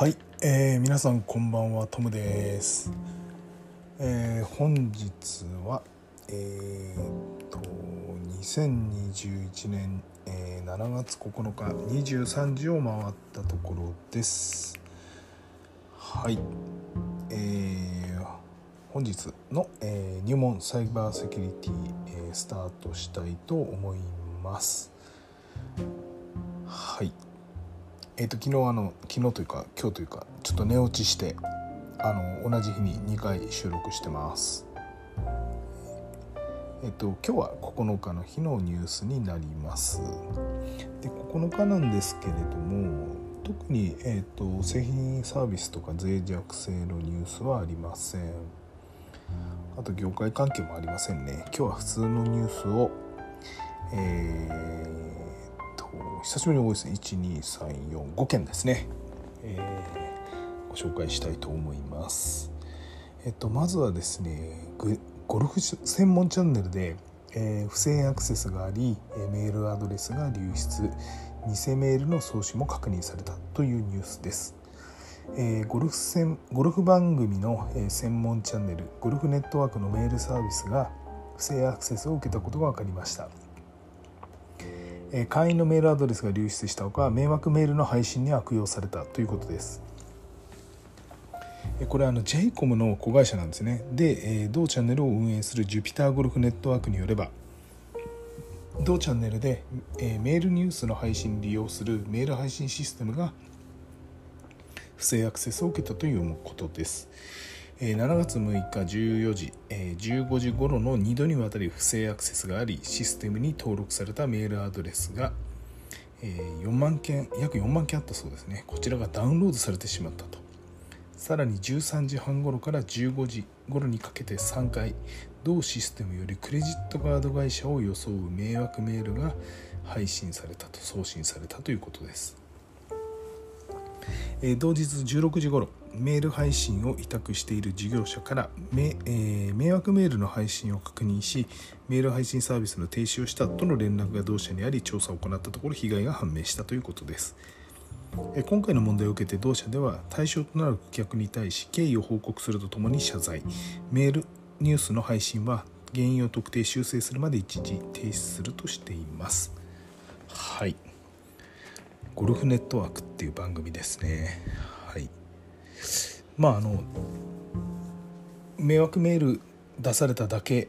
はい、えー、皆さんこんばんはトムです、えー、本日はえー、っと2021年、えー、7月9日23時を回ったところです。はいえー、本日の、えー、入門サイバーセキュリティ、えー、スタートしたいと思います。はい。えーと、昨日あの昨日というか今日というかちょっと寝落ちしてあの同じ日に2回収録してます。えっ、と今日は9日の日のニュースになります。で9日なんですけれども特に、えーと、製品サービスとか脆弱性のニュースはありません。あと業界関係もありませんね。今日は普通のニュースを、えー久しぶりに多いですね12345件ですね、えー、ご紹介したいと思います。えっとまずはですねゴルフ専門チャンネルで、えー、不正アクセスがありメールアドレスが流出。偽メールの送信も確認されたというニュースです。えー、ゴルフ戦ゴルフ番組の、えー、専門チャンネルゴルフネットワークのメールサービスが不正アクセスを受けたことが分かりました。会員のメールアドレスが流出したほか迷惑メールの配信に悪用されたということです。これはあの JCOM の子会社なんですね。で同チャンネルを運営する Jupiter ゴルフネットワークによれば同チャンネルでメールニュースの配信に利用するメール配信システムが不正アクセスを受けたということです。7月6日14時15時頃の2度にわたり不正アクセスがありシステムに登録されたメールアドレスが4万件約4万件あったそうですね。こちらがダウンロードされてしまったと。さらに13時半頃から15時頃にかけて3回同システムよりクレジットカード会社を装う迷惑メールが配信されたと送信されたということです。え同日16時頃メール配信を委託している事業者から迷,、えー、迷惑メールの配信を確認しメール配信サービスの停止をしたとの連絡が同社にあり調査を行ったところ被害が判明したということです。今回の問題を受けて同社では対象となる顧客に対し経緯を報告するとともに謝罪。メールニュースの配信は原因を特定修正するまで一時停止するとしています。はい。ゴルフネットワークっていう番組ですねはいまああの迷惑メール出されただけ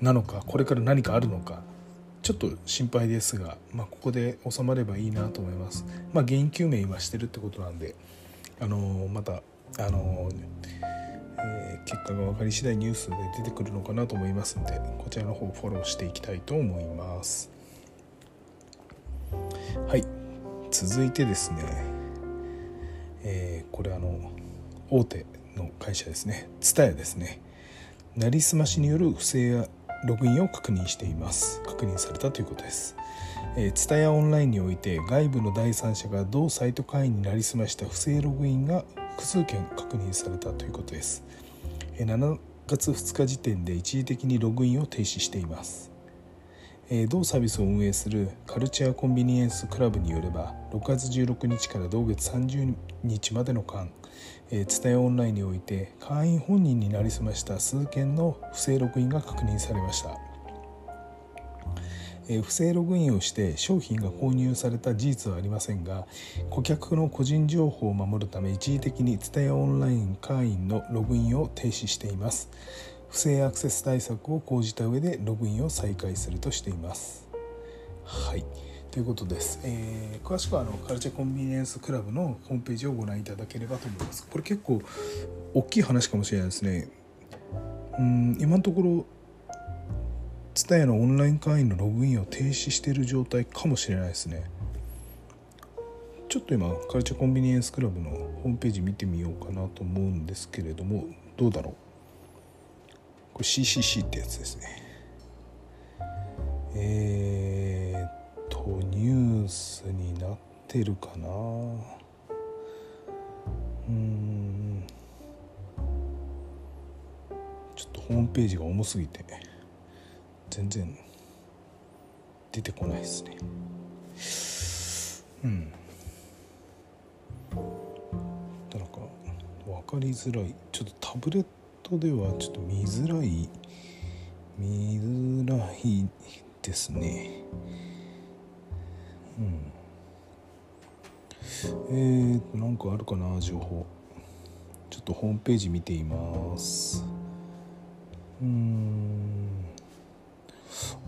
なのかこれから何かあるのかちょっと心配ですが、まあ、ここで収まればいいなと思います。まあ、原因究明今してるってことなんであのまたあの、えー、結果が分かり次第ニュースで出てくるのかなと思いますのでこちらの方フォローしていきたいと思います。はい続いてですね、えー、これあの大手の会社ですね。TSUTAYA ですね。なりすましによる不正やログインを確認しています。確認されたということです。えー、TSUTAYA オンラインにおいて外部の第三者が同サイト会員になりすました不正ログインが複数件確認されたということです、えー、7月2日時点で一時的にログインを停止しています。同サービスを運営するカルチャーコンビニエンスクラブによれば6月16日から同月30日までの間ツタヤオンラインにおいて会員本人になりすました数件の不正ログインが確認されました。不正ログインをして商品が購入された事実はありませんが顧客の個人情報を守るため一時的にツタヤオンライン会員のログインを停止しています。不正アクセス対策を講じた上でログインを再開するとしています。はいということです、えー、詳しくはあのカルチャーコンビニエンスクラブのホームページをご覧いただければと思います。これ結構大きい話かもしれないですね。うん今のところ TSUTAYA のオンライン会員のログインを停止している状態かもしれないですね。ちょっと今カルチャーコンビニエンスクラブのホームページ見てみようかなと思うんですけれどもどうだろう？CCC ってやつですね。えー、っとニュースになってるかな。うん。ちょっとホームページが重すぎて全然出てこないですね。うん。だかりづらい。ちょっとタブレットではちょっと見づらい見づらいですね。うん。えー、なんかあるかな情報。ちょっとホームページ見ています。うん。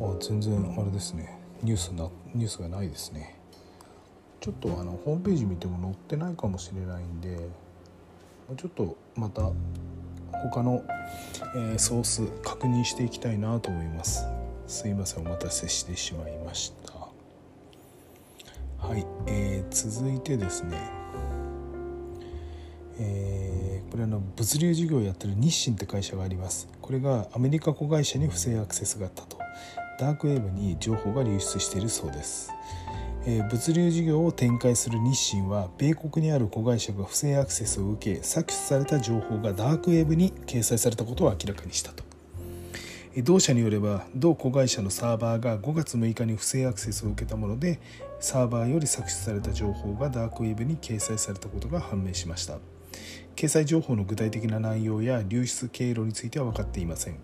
あ全然あれですね。ニュースなニュースがないですね。ちょっとあのホームページ見ても載ってないかもしれないんでちょっとまた他の、えー、ソース確認していきたいなと思います。すいませんお待たせしてしまいました。はい、えー、続いてですね。えー、これあの物流事業をやってる日清って会社があります。これがアメリカ子会社に不正アクセスがあったと。ダークウェブに情報が流出しているそうです、物流事業を展開する日清は米国にある子会社が不正アクセスを受け搾取された情報がダークウェブに掲載されたことを明らかにしたと。同社によれば同子会社のサーバーが5月6日に不正アクセスを受けたものでサーバーより搾取された情報がダークウェブに掲載されたことが判明しました。掲載情報の具体的な内容や流出経路については分かっていません。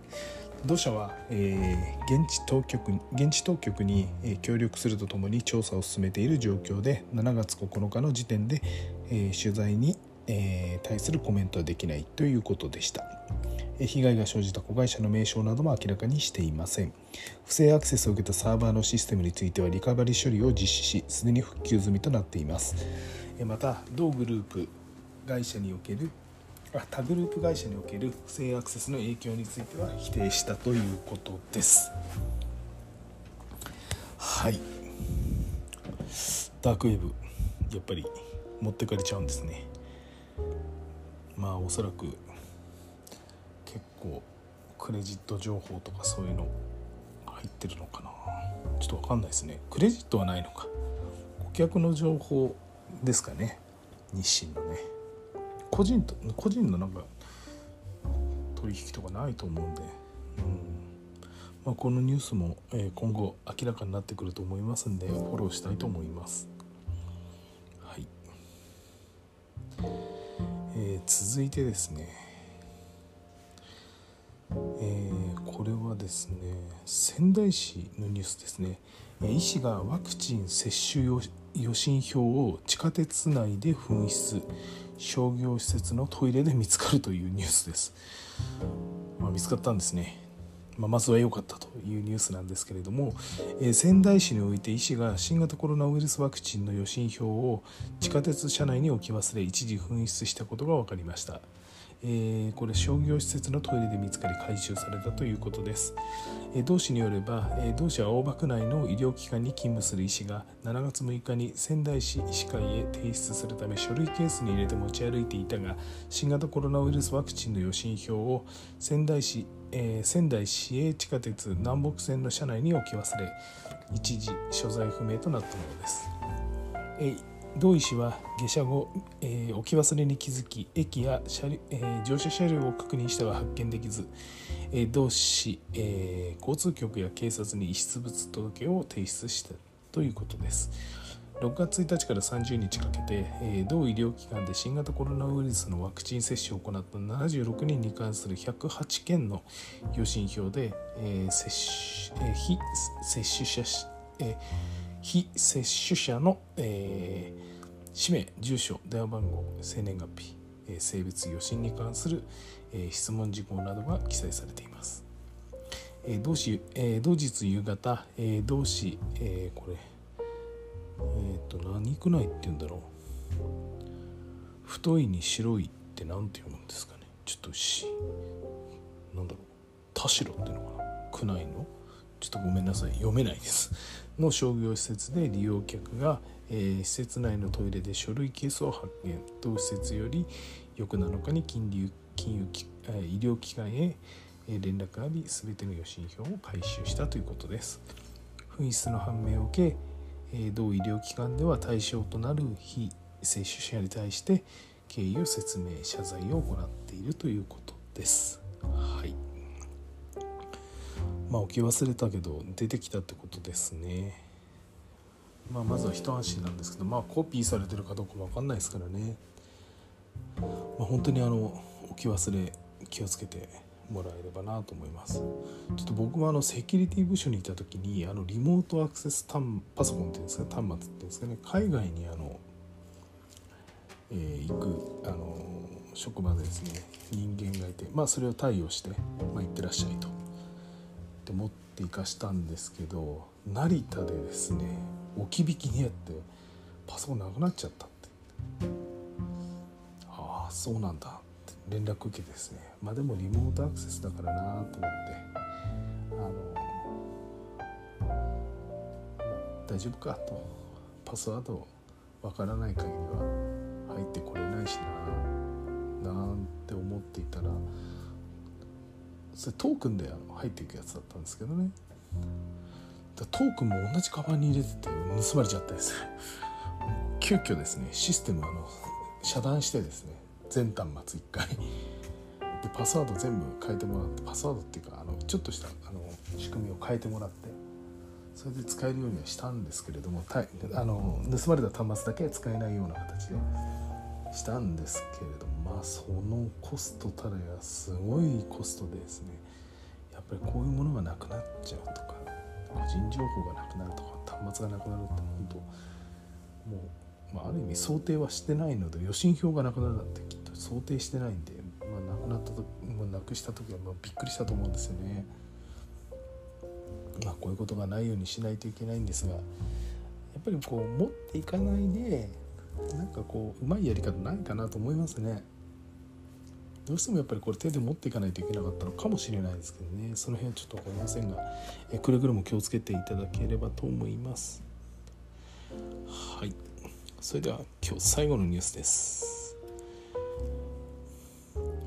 同社は、えー、現地当局現地当局に、えー、協力するとともに調査を進めている状況で7月9日の時点で、えー、取材に、え対するコメントはできないということでした。え被害が生じた子会社の名称なども明らかにしていません。不正アクセスを受けたサーバーのシステムについてはリカバリー処理を実施しすでに復旧済みとなっています。えまた同グループ会社における他グループ会社における不正アクセスの影響については否定したということです。はい。ダークウェブやっぱり持ってかれちゃうんですね。まあおそらく結構クレジット情報とかそういうの入ってるのかな。ちょっと分かんないですね。クレジットはないのか。顧客の情報ですかね。日清のね。個人と個人のなんか取引とかないと思うんで、うん。まあ、このニュースも、え今後明らかになってくると思いますんでフォローしたいと思います。はい、えー、続いてですね。えー、これはですね仙台市のニュースですね。医師がワクチン接種予診票を地下鉄内で紛失。商業施設のトイレで見つかるというニュースです、まあ、見つかったんですね、まあ、まずは良かったというニュースなんですけれども、えー、仙台市において医師が新型コロナウイルスワクチンの予診票を地下鉄車内に置き忘れ一時紛失したことが分かりました。えー、これ商業施設のトイレで見つかり回収されたということです、えー、同市によれば、えー、同市は大場区内の医療機関に勤務する医師が7月6日に仙台市医師会へ提出するため書類ケースに入れて持ち歩いていたが新型コロナウイルスワクチンの予診票を仙台市えー、仙台市営地下鉄南北線の車内に置き忘れ一時所在不明となったものです、え同医師は下車後、えー、置き忘れに気づき駅や車、えー、乗車車両を確認しては発見できず、えー、同市、え交通局や警察に遺失物届を提出したということです。6月1日から30日かけて、え同医療機関で新型コロナウイルスのワクチン接種を行った76人に関する108件の予診票で、え接種え非接種者、え非接種者の、えー氏名住所電話番号生年月日性別余震に関する質問事項などが記載されています。同時同日夕方同市これえっ、と何区内って言うんだろう。太いに白いって何て読むんですかね。ちょっとしなんだろう。田代っていうのかな。区内の。ちょっとごめんなさい。読めないです。の商業施設で利用客がえー、施設内のトイレで書類ケースを発見。同施設より翌7日に金融金融医療機関へ連絡があり全ての予診票を回収したということです。紛失の判明を受け同医療機関では対象となる非接種者に対して経緯を説明謝罪を行っているということです。はい。まあ置き忘れたけど出てきたってことですね。まあ、まずは一安心なんですけど、まあ、コピーされてるかどうかも分かんないですからね。まあ、本当にあの置き忘れ気をつけてもらえればなと思います。ちょっと僕もあのセキュリティ部署にいた時にあのリモートアクセス端パソコンっていうんですか端末っていうんですかね海外にあの、えー、行くあの職場でですね人間がいてまあそれを対応して、まあ、行ってらっしゃいとって持っていかしたんですけど成田でですね置き引きにやってパソコンなくなっちゃったって。ああそうなんだ。って連絡受けてですね。まあでもリモートアクセスだからなと思って。あの大丈夫かと。パスワードわからない限りは入ってこれないしななんて思っていたらそれトークンで入っていくやつだったんですけどね。トークンも同じカバンに入れてて盗まれちゃったです急遽ですねシステムあの遮断してですね全端末1回。でパスワード全部変えてもらってパスワードっていうかあのちょっとしたあの仕組みを変えてもらってそれで使えるようにはしたんですけれどもあの盗まれた端末だけ使えないような形で。したんですけれどもまあそのコストたらやすごいコストでですねやっぱりこういうものがなくなっちゃうとか個人情報がなくなるとか端末がなくなるって本当もう、まあ、ある意味想定はしてないので予診票がなくなるなんてきっと想定してないんで、まあ、なくなった時、まあ、なくした時はまあびっくりしたと思うんですよね。まあ、こういうことがないようにしないといけないんですがやっぱりこう持っていかないでなんかこううまいやり方ないかなと思いますね。どうしてもやっぱりこれ手で持っていかないといけなかったのかもしれないですけどね。その辺はちょっと分かりませんがえくれぐれも気をつけていただければと思います。はい。それでは今日最後のニュースです。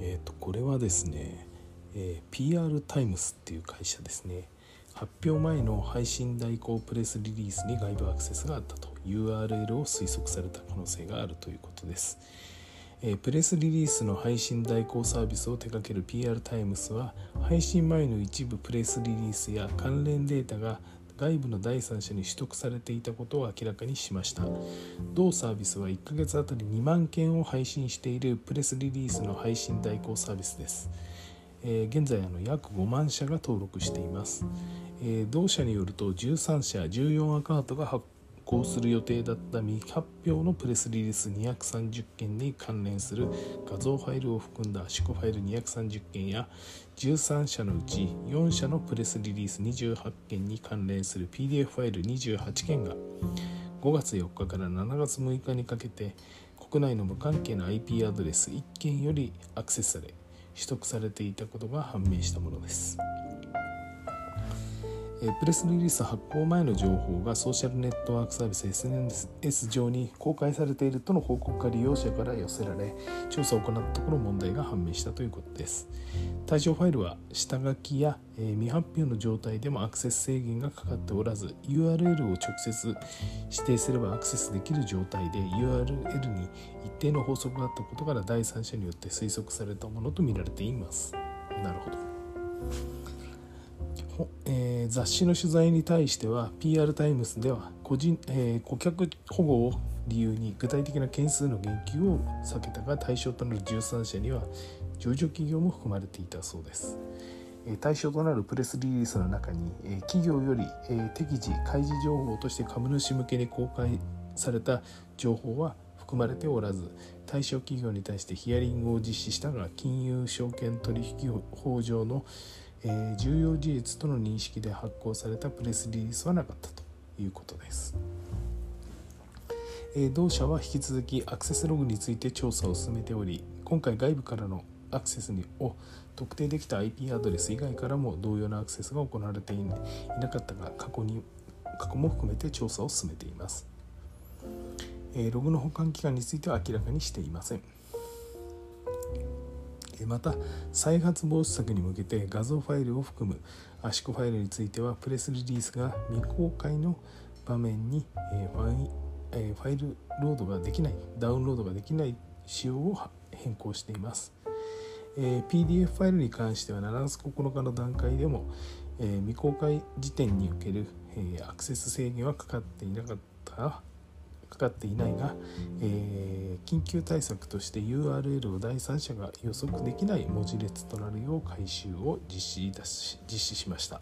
えっ、ー、とこれはですね、えー、PR タイムスっていう会社ですね。発表前の配信代行プレスリリースに外部アクセスがあったと。URL を推測された可能性があるということです。えプレスリリースの配信代行サービスを手掛ける PR タイムスは配信前の一部プレスリリースや関連データが外部の第三者に取得されていたことを明らかにしました。同サービスは1ヶ月あたり2万件を配信しているプレスリリースの配信代行サービスです、え、現在あの約5万社が登録しています、え、同社によると13社14アカウントが発行する予定だった未発表のプレスリリース230件に関連する画像ファイルを含んだ圧縮ファイル230件や13社のうち4社のプレスリリース28件に関連する PDF ファイル28件が5月4日から7月6日にかけて国内の無関係の IP アドレス1件よりアクセスされ取得されていたことが判明したものです。プレスリリース発行前の情報がソーシャルネットワークサービス SNS 上に公開されているとの報告が利用者から寄せられ調査を行ったところ問題が判明したということです。対象ファイルは下書きや未発表の状態でもアクセス制限がかかっておらず URL を直接指定すればアクセスできる状態で URL に一定の法則があったことから第三者によって推測されたものとみられています。なるほど。雑誌の取材に対しては PR タイムズでは個人、えー、顧客保護を理由に具体的な件数の言及を避けたが対象となる13社には上場企業も含まれていたそうです。対象となるプレスリリースの中に企業より適時開示情報として株主向けに公開された情報は含まれておらず対象企業に対してヒアリングを実施したが金融証券取引法上のえ、重要事実との認識で発行されたプレスリリースはなかったということです。え、同社は引き続きアクセスログについて調査を進めており今回外部からのアクセスにを特定できた IP アドレス以外からも同様のアクセスが行われていなかったが過去に過去も含めて調査を進めています、え、ログの保管期間については明らかにしていませんまた再発防止策に向けて画像ファイルを含む圧縮ファイルについてはプレスリリースが未公開の場面にファイルロードができないダウンロードができない仕様を変更しています。PDF ファイルに関しては7月9日の段階でも未公開時点におけるアクセス制限はかかっていなかったかかかっていないが、えー、緊急対策として URL を第三者が予測できない文字列となるよう改修を実施し実施しました。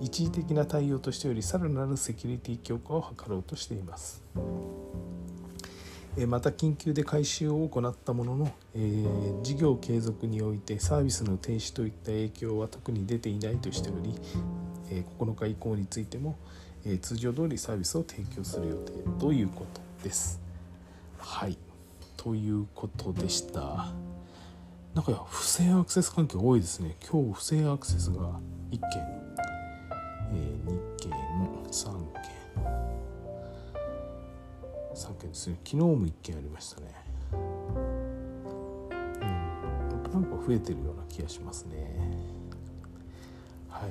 一時的な対応としてよりさらなるセキュリティ強化を図ろうとしています。また緊急で改修を行ったものの、えー、事業継続においてサービスの停止といった影響は特に出ていないとしており、えー、9日以降についても、え、通常通りサービスを提供する予定ということです。はいということでした。なんか不正アクセス関係多いですね。今日不正アクセスが1件、え、2件、3件。3件ですね昨日も1件ありましたねうんなんか増えてるような気がしますねはい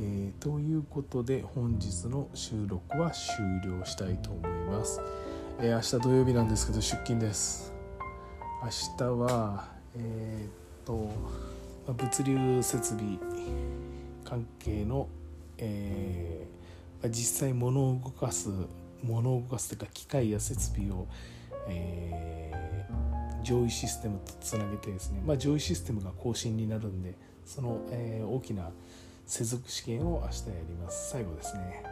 えー、ということで本日の収録は終了したいと思います、えー、明日土曜日なんですけど出勤です。明日はえー、っと物流設備関係の、えー、実際物を動かす物を動かすというか機械や設備を、えー、上位システムとつなげてですね、まあ、上位システムが更新になるんでその、えー、大きな接続試験を明日やります。最後ですね。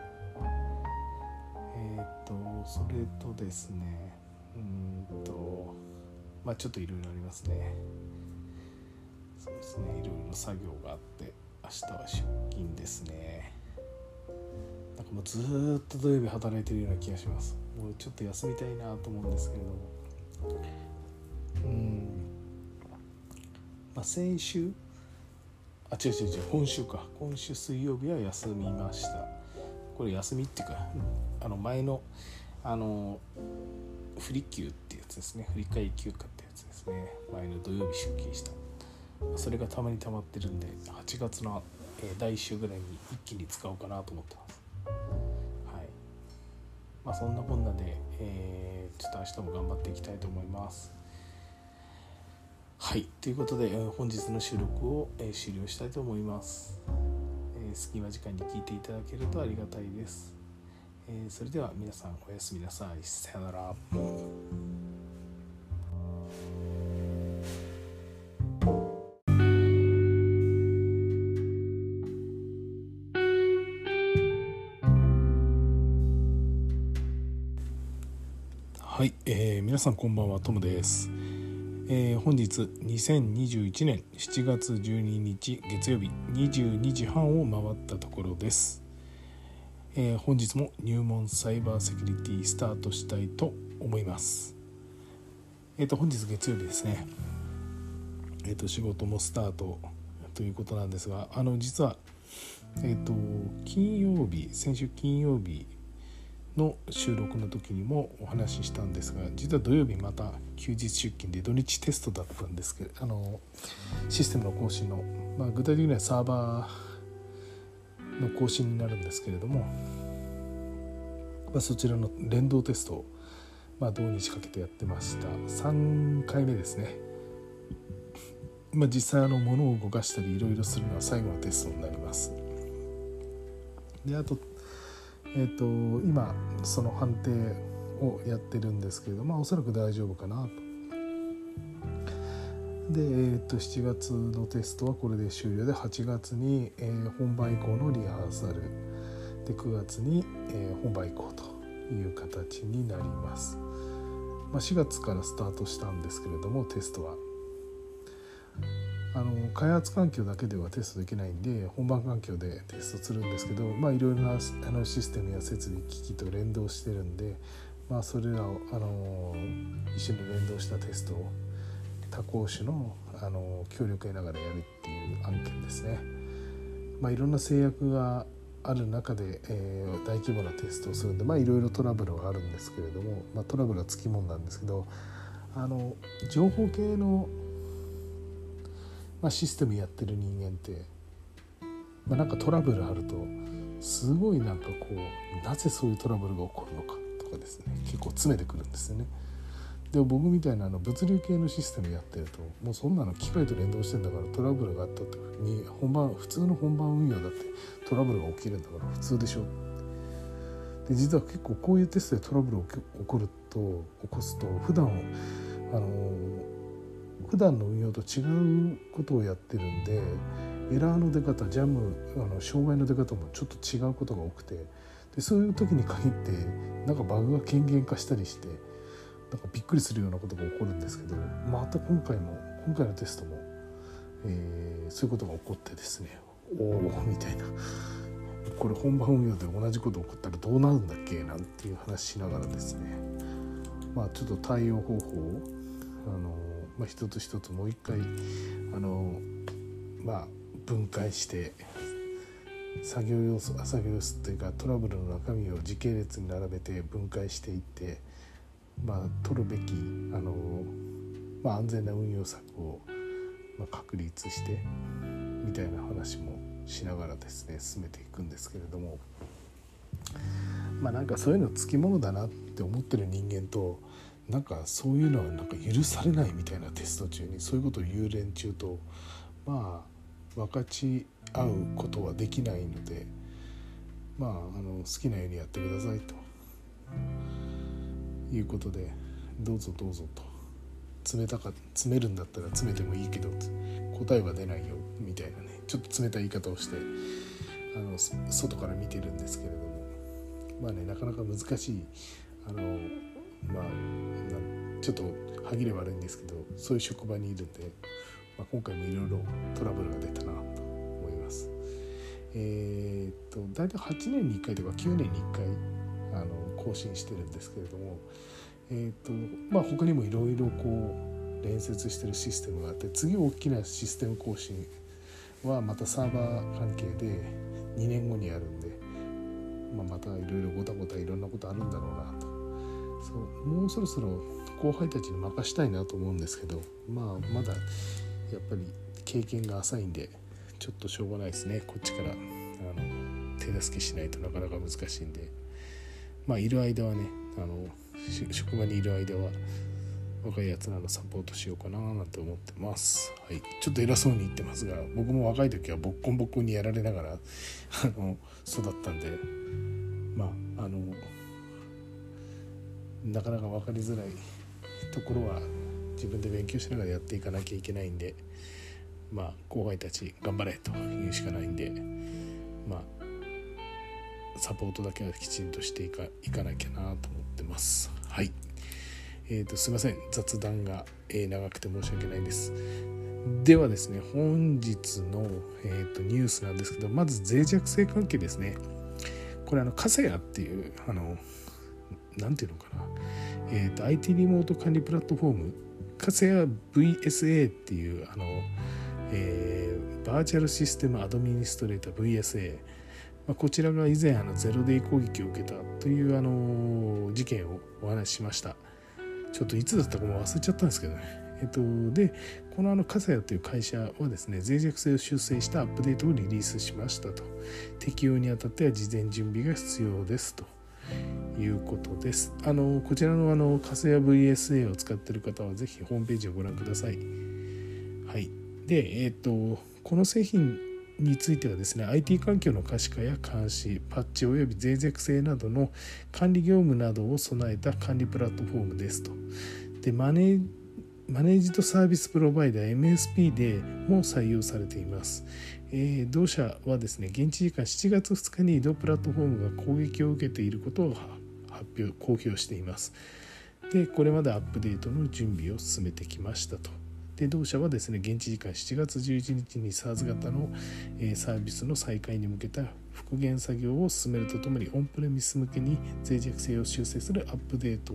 えっ、とそれとですねうんとまあちょっといろいろありますね。そうですねいろいろ作業があって明日は出勤ですね。なんかもうずっと土曜日働いてるような気がします。もうちょっと休みたいなと思うんですけれども。うん。まあ先週あ違う違う違う。今週か。今週水曜日は休みました。これ休みっていうかあの前のあの不利休ってやつですね。振り替休暇ってやつですね。前の土曜日出勤した。それがたまに溜まってるんで8月の第1週ぐらいに一気に使おうかなと思ってます。まあ、そんなこんなで、えー、ちょっと明日も頑張っていきたいと思います。はい。ということで本日の収録を、終了したいと思います、隙間時間に聞いていただけるとありがたいです、それでは皆さんおやすみなさい。さよなら。はい、えー、皆さんこんばんは。トムです、えー、本日2021年7月12日月曜日22時半を回ったところです、えー、本日も入門サイバーセキュリティスタートしたいと思います。えっ、ー、と本日月曜日ですね。えっ、と仕事もスタートということなんですがあの実はえっ、と金曜日先週金曜日の収録の時にもお話ししたんですが実は土曜日また休日出勤で土日テストだったんですけどあのシステムの更新の、まあ、具体的にはサーバーの更新になるんですけれども、まあ、そちらの連動テストを、まあ、同日かけてやってました3回目ですね。まあ、実際あの物を動かしたりいろいろするのは最後のテストになります。であとえーと、今その判定をやってるんですけれども、まあ、おそらく大丈夫かなと。で、えー、と7月のテストはこれで終了で8月に、えー、本番以降のリハーサルで9月に、えー、本番以降という形になります。まあ、4月からスタートしたんですけれどもテストはあの開発環境だけではテストできないんで本番環境でテストするんですけどまあいろいろなあのシステムや設備機器と連動してるんでまあそれらをあの一緒に連動したテストを他校種のあの協力得ながらやるっていう案件ですね。まあ、いろんな制約がある中で、えー、大規模なテストをするんでまあいろいろトラブルはあるんですけれども、まあ、トラブルはつきもんなんですけどあの情報系のまあ、システムやってる人間って、まあ、なんかトラブルあるとすごいなんかこうなぜそういうトラブルが起こるのかとかですね結構詰めてくるんですよね。で僕みたいなあの物流系のシステムやってるともうそんなの機械と連動してんだからトラブルがあったってふうに本番普通の本番運用だってトラブルが起きるんだから普通でしょで実は結構こういうテストでトラブルを起こると起こすと普段あの普段の運用と違うことをやってるんでエラーの出方ジャムあの障害の出方もちょっと違うことが多くてでそういう時に限ってなんかバグが軽減化したりしてなんかびっくりするようなことが起こるんですけどまた今回も今回のテストも、えー、そういうことが起こってですねおおみたいな。これ本番運用で同じこと起こったらどうなるんだっけなんていう話しながらですね。まあちょっと対応方法をあの、まあ、一つ一つもう一回あのまあ分解して作業要素作業要素というかトラブルの中身を時系列に並べて分解していってまあ取るべきあの、まあ、安全な運用策を、まあ、確立してみたいな話もしながらですね進めていくんですけれどもまあなんかそういうのつきものだなって思ってる人間となんかそういうのはなんか許されないみたいなテスト中にそういうことを言う連中とまあ分かち合うことはできないのでまああの好きなようにやってくださいということでどうぞどうぞと。詰めたか詰めるんだったら詰めてもいいけど答えは出ないよみたいなねちょっと冷たい言い方をしてあの外から見てるんですけれども。まあねなかなか難しいあのまあちょっと歯切れ悪いんですけどそういう職場にいるんで、まあ、今回もいろいろトラブルが出たなと思います。えー、っと大体8年に1回とか9年に1回あの更新してるんですけれども、えー、っとまあ、他にもいろいろこう連接してるシステムがあって次大きなシステム更新はまたサーバー関係で2年後にやるんで、まあ、またいろいろごたごたいろんなことあるんだろうなそうもうそろそろ後輩たちに任したいなと思うんですけどまあまだやっぱり経験が浅いんでちょっとしょうがないですね。こっちからあの手助けしないとなかなか難しいんで。まあいる間はねあの職場にいる間は若いやつらのサポートしようかななんて思ってます。はい、ちょっと偉そうに言ってますが僕も若い時はボッコンボッコンにやられながら あの育ったんでまああのなかなか分かりづらいところは自分で勉強しながらやっていかなきゃいけないんでまあ後輩たち頑張れと言うしかないんでまあサポートだけはきちんとしていかいかなきゃなと思ってます。はいえーと、すいません雑談が、え、長くて申し訳ないです。ではですね本日の、えーと、ニュースなんですけどまず脆弱性関係ですね。これあのカセヤっていうあのなんていうのかな、えーと、IT リモート管理プラットフォームカセヤ VSA っていうあの、えー、バーチャルシステムアドミニストレーター VSA まあ、こちらが以前あのゼロデイ攻撃を受けたというあの事件をお話ししました。ちょっといつだったかも忘れちゃったんですけどね。えっと、で、このあの、カサヤという会社はですね、脆弱性を修正したアップデートをリリースしましたと。適用にあたっては事前準備が必要ですということです。あの、こちらのあの、カサヤ VSA を使っている方はぜひホームページをご覧ください。はい。で、えっと、この製品についてはですね IT 環境の可視化や監視パッチ及び脆弱性などの管理業務などを備えた管理プラットフォームですとでマネーマネージドサービスプロバイダー MSP でも採用されています。えー、同社はですね、現地時間7月2日に移動プラットフォームが攻撃を受けていることを発表、公表しています。で、これまでアップデートの準備を進めてきましたと。で同社はですね現地時間7月11日に SARS 型の、えサービスの再開に向けた復元作業を進めるとともにオンプレミス向けに脆弱性を修正するアップデート、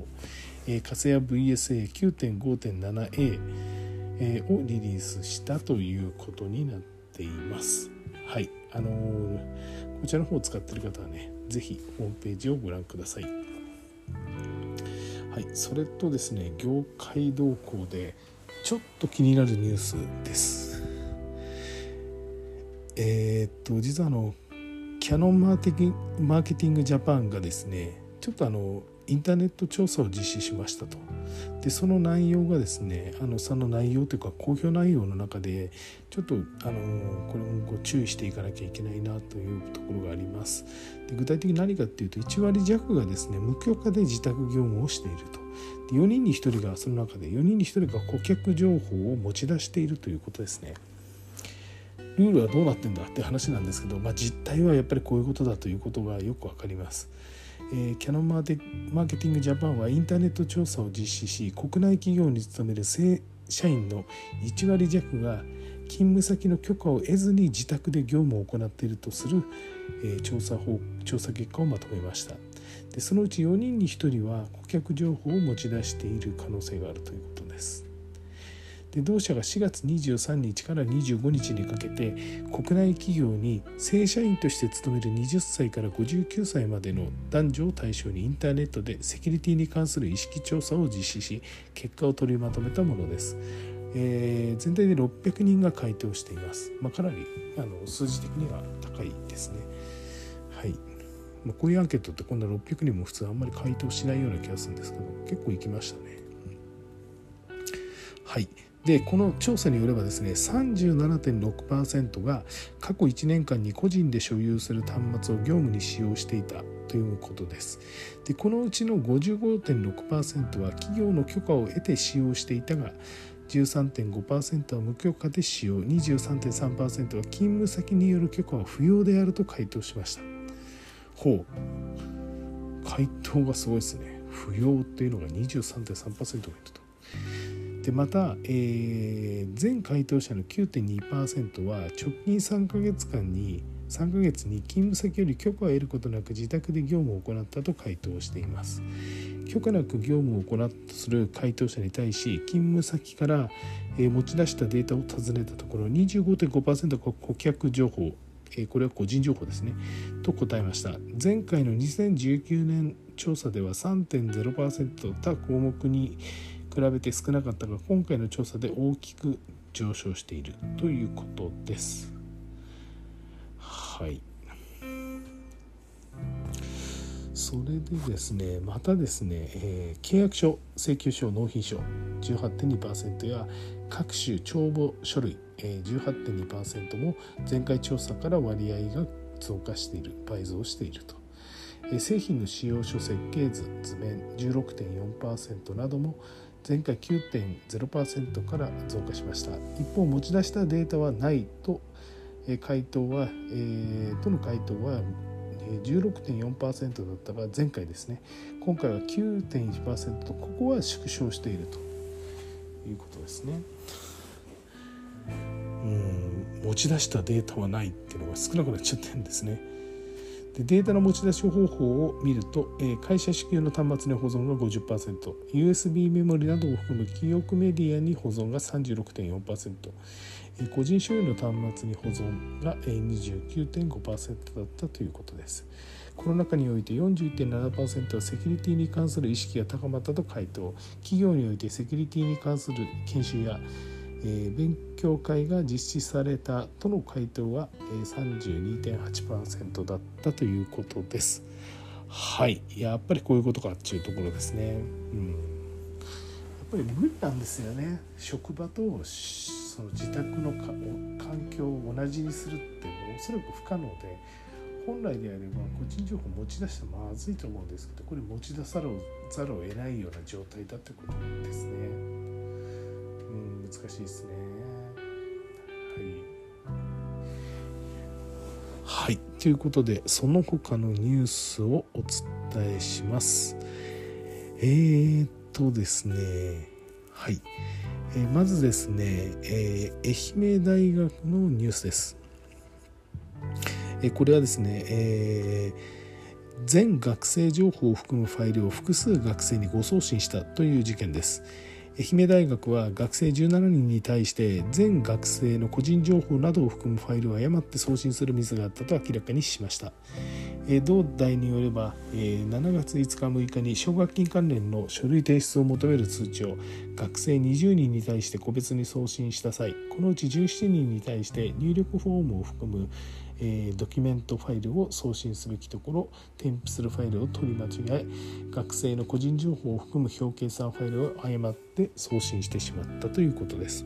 えー、カセヤ VSA9.5.7a、をリリースしたということになっています。はい、あのー、こちらの方を使っている方はね、ぜひホームページをご覧ください。はい、それとですね、業界動向で、ちょっと気になるニュースです。えー、っと実はあのキャノンマーケティングジャパンがですねちょっとあのインターネット調査を実施しましたと。でその内容がですねあのその内容というか公表内容の中でちょっとあのこれもご注意していかなきゃいけないなというところがあります。で具体的に何かっていうと1割弱がですね無許可で自宅業務をしていると。で4人に1人がその中で4人に1人が顧客情報を持ち出しているということですね。ルールはどうなってんだって話なんですけど、まあ、実態はやっぱりこういうことだということがよく分かります。えー、キャノンマーケティングジャパンはインターネット調査を実施し国内企業に勤める正社員の1割弱が勤務先の許可を得ずに自宅で業務を行っているとする、えー、調査法調査結果をまとめました。でそのうち4人に1人は顧客情報を持ち出している可能性があるということです。で同社が4月23日から25日にかけて国内企業に正社員として勤める20歳から59歳までの男女を対象にインターネットでセキュリティに関する意識調査を実施し結果を取りまとめたものです。えー、全体で600人が回答しています。まあ、かなりあの数字的には高いですね。はい。まあ、こういうアンケートってこんな600人も普通あんまり回答しないような気がするんですけど結構行きましたね。はい。でこの調査によればですね37.6%が過去1年間に個人で所有する端末を業務に使用していたということです。でこのうちの55.6%は企業の許可を得て使用していたが13.5%は無許可で使用23.3%は勤務先による許可は不要であると回答しました。ほう。回答がすごいですね。不要っていうのが23.3%がいるとでまた、えー、全回答者の9.2%は直近3ヶ月間に3ヶ月に勤務先より許可を得ることなく自宅で業務を行ったと回答しています。許可なく業務を行ったとする回答者に対し勤務先から、持ち出したデータを尋ねたところ25.5%が顧客情報これは個人情報ですねと答えました。前回の2019年調査では3.0%他項目に比べて少なかったが今回の調査で大きく上昇しているということです。はいそれでですねまたですね、えー、契約書請求書納品書18.2%や各種帳簿書類、えー、18.2%も前回調査から割合が増加している倍増していると、えー、製品の使用書設計図図面16.4%なども前回9.0%から増加しました。一方持ち出したデータはないと回答は、えー、との回答は16.4%だったが前回ですね。今回は9.1%とここは縮小していると。いうことですね。うん持ち出したデータはないっていうのが少なくなっちゃってるんですね。でデータの持ち出し方法を見ると、え会社支給の端末に保存が 50%USB メモリなどを含む記憶メディアに保存が36.4%、え個人所有の端末に保存が29.5%だったということです。この中において41.7%はセキュリティに関する意識が高まったと回答企業においてセキュリティに関する研修やえー、勉強会が実施されたとの回答は、えー、32.8%だったということです。はいやっぱりこういうことかっていうところですね。うん、やっぱり無理なんですよね職場とその自宅の環境を同じにするっておそらく不可能で本来であれば個人情報持ち出したらまずいと思うんですけどこれ持ち出さざるを得ないような状態だってことですね。難しいですね。はい、はい、ということでその他のニュースをお伝えします。えー、っとですね。はい、えー、まずですね、えー、愛媛大学のニュースです。えこれはですね、えー、全学生情報を含むファイルを複数学生に誤送信したという事件です。愛媛大学は学生17人に対して全学生の個人情報などを含むファイルを誤って送信するミスがあったと明らかにしました。同大によれば7月5日6日に奨学金関連の書類提出を求める通知を学生20人に対して個別に送信した際このうち17人に対して入力フォームを含むえー、ドキュメントファイルを送信すべきところ添付するファイルを取り間違え学生の個人情報を含む表計算ファイルを誤って送信してしまったということです。